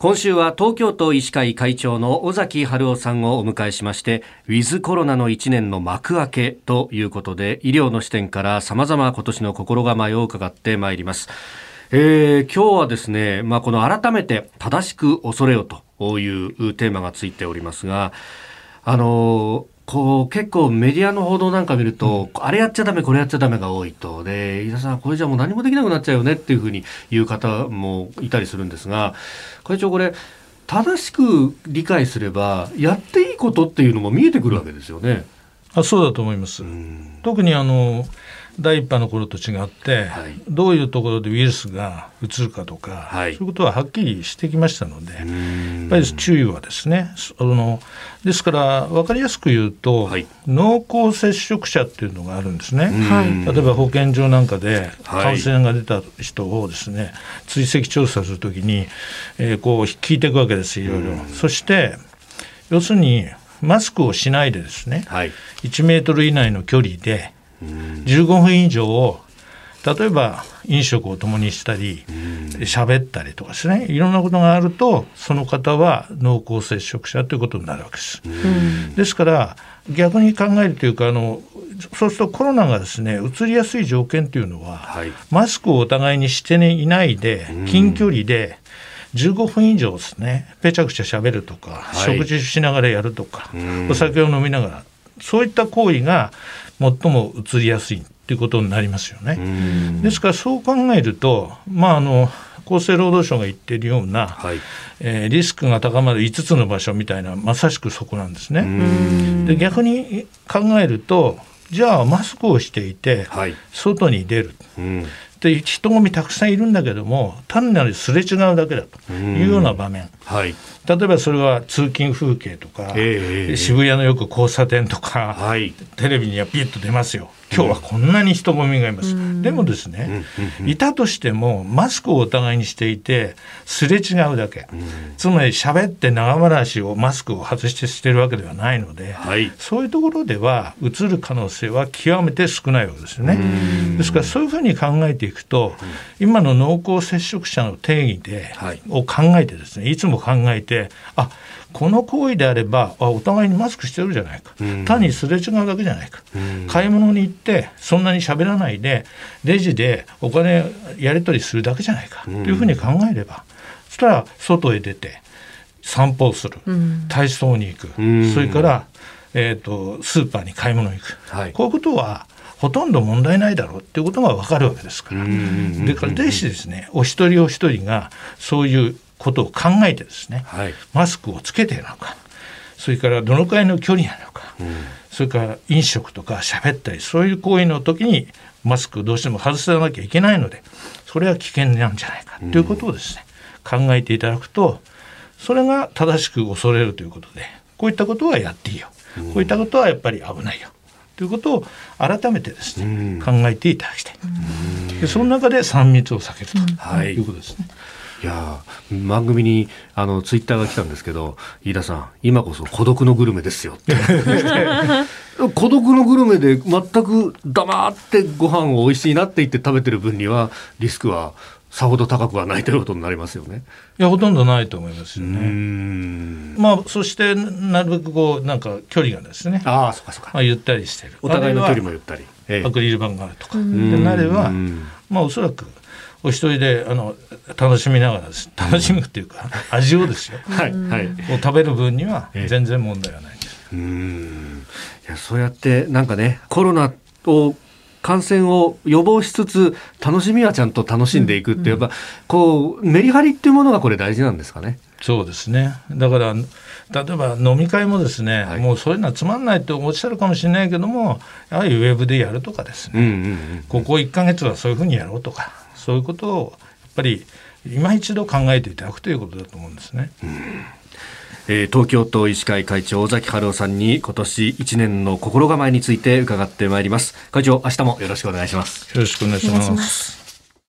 今週は東京都医師会会長の尾崎春夫さんをお迎えしましてウィズコロナの1年の幕開けということで医療の視点から様々今年の心構えを伺ってまいります、えー、今日はですね、まあ、この改めて正しく恐れよというテーマがついておりますがあのこう結構メディアの報道なんか見ると、うん、あれやっちゃダメこれやっちゃダメが多いと。で飯田さんこれじゃもう何もできなくなっちゃうよねっていうふうに言う方もいたりするんですが会長これ正しく理解すればやっていいことっていうのも見えてくるわけですよね。あそうだと思います。特にあの第一波の頃と違って、はい、どういうところでウイルスがうつるかとか、はい、そういうことははっきりしてきましたのでぱり注意はですねそのですから分かりやすく言うと、はい、濃厚接触者っていうのがあるんですね、例えば保健所なんかで感染が出た人をですね追跡調査するときに、えー、こう聞いていくわけですいろいろ。そして要するにマスクをしないでですね、はい、1メートル以内の距離で15分以上例えば飲食を共にしたり喋ったりとかですねいろんなことがあるとその方は濃厚接触者ということになるわけです。ですから逆に考えるというかあのそうするとコロナがですね移りやすい条件というのは、はい、マスクをお互いにしていないで近距離で15分以上ですねぺちゃくちゃしゃべるとか、はい、食事しながらやるとかお酒を飲みながらそういった行為が最も移りやすいということになりますよね。ですからそう考えると、まあ、あの厚生労働省が言っているような、はい、えー、リスクが高まる5つの場所みたいなまさしくそこなんですね。で逆に考えるとじゃあマスクをしていて、はい、外に出る、で人混みたくさんいるんだけども単なるすれ違うだけだというような場面、はい、例えばそれは通勤風景とか、えー、渋谷のよく交差点とか、はい、テレビにはピッと出ますよ。今日はこんなに人混みがいます。うん、でもですね、うん、いたとしてもマスクをお互いにしていてすれ違うだけ、うん、つまり喋って長話をマスクを外してしてるわけではないので、はい、そういうところではうつる可能性は極めて少ないわけですよね。ですからそういうふうに考えていくと、今の濃厚接触者の定義で、はい、を考えてですねいつも考えてあこの行為であればあお互いにマスクしてるじゃないか、うん、単にすれ違うだけじゃないか、うん、買い物に行ってそんなに喋らないでレジでお金やり取りするだけじゃないか、というふうに考えれば。そしたら外へ出て散歩をする、体操に行く、それから、えーと、スーパーに買い物に行く、はい、こういうことはほとんど問題ないだろうっていうことが分かるわけですから。でからぜひですねお一人お一人がそういうことを考えてですね、はい、マスクをつけているのかそれからどのくらいの距離なのか、うん、それから飲食とか喋ったりそういう行為の時にマスクどうしても外さなきゃいけないのでそれは危険なんじゃないかということをですね、うん、考えていただくとそれが正しく恐れるということでこういったことはやっていいよ、うん、こういったことはやっぱり危ないよということを改めてですね、考えていただきたい、でその中で3密を避けるとい。うことですね。はいいや番組にあのツイッターが来たんですけど飯田さん今こそ孤独のグルメですよって。孤独のグルメで全く黙ってご飯を美味しいなって言って食べてる分にはリスクはさほど高くはないということになりますよね。いやほとんどないと思いますよね。まあそしてなるべくこうなんか距離がですね。ああそうかそうか。まあゆったりしてる。お互いの距離もゆったり。アクリル板があるとか。でなればまあおそらくお一人であの楽しみながらです楽しむっていうか、味をですよ、はいはい、を食べる分には全然問題はないです。うんいやそうやってなんかねコロナを感染を予防しつつ楽しみはちゃんと楽しんでいくって、やっぱこうメリハリっていうものがこれ大事なんですかね。そうですね。だから例えば飲み会もですね、はい、もうそういうのはつまんないとおっしゃるかもしれないけどもやはりウェブでやるとかですね、ここ1か月はそういうふうにやろうとかそういうことをやっぱり今一度考えていただくということだと思うんですね。うんえー、東京都医師会会長尾崎春夫さんに今年1年の心構えについて伺ってまいります。会長明日もよろしくお願いします。よろしくお願いします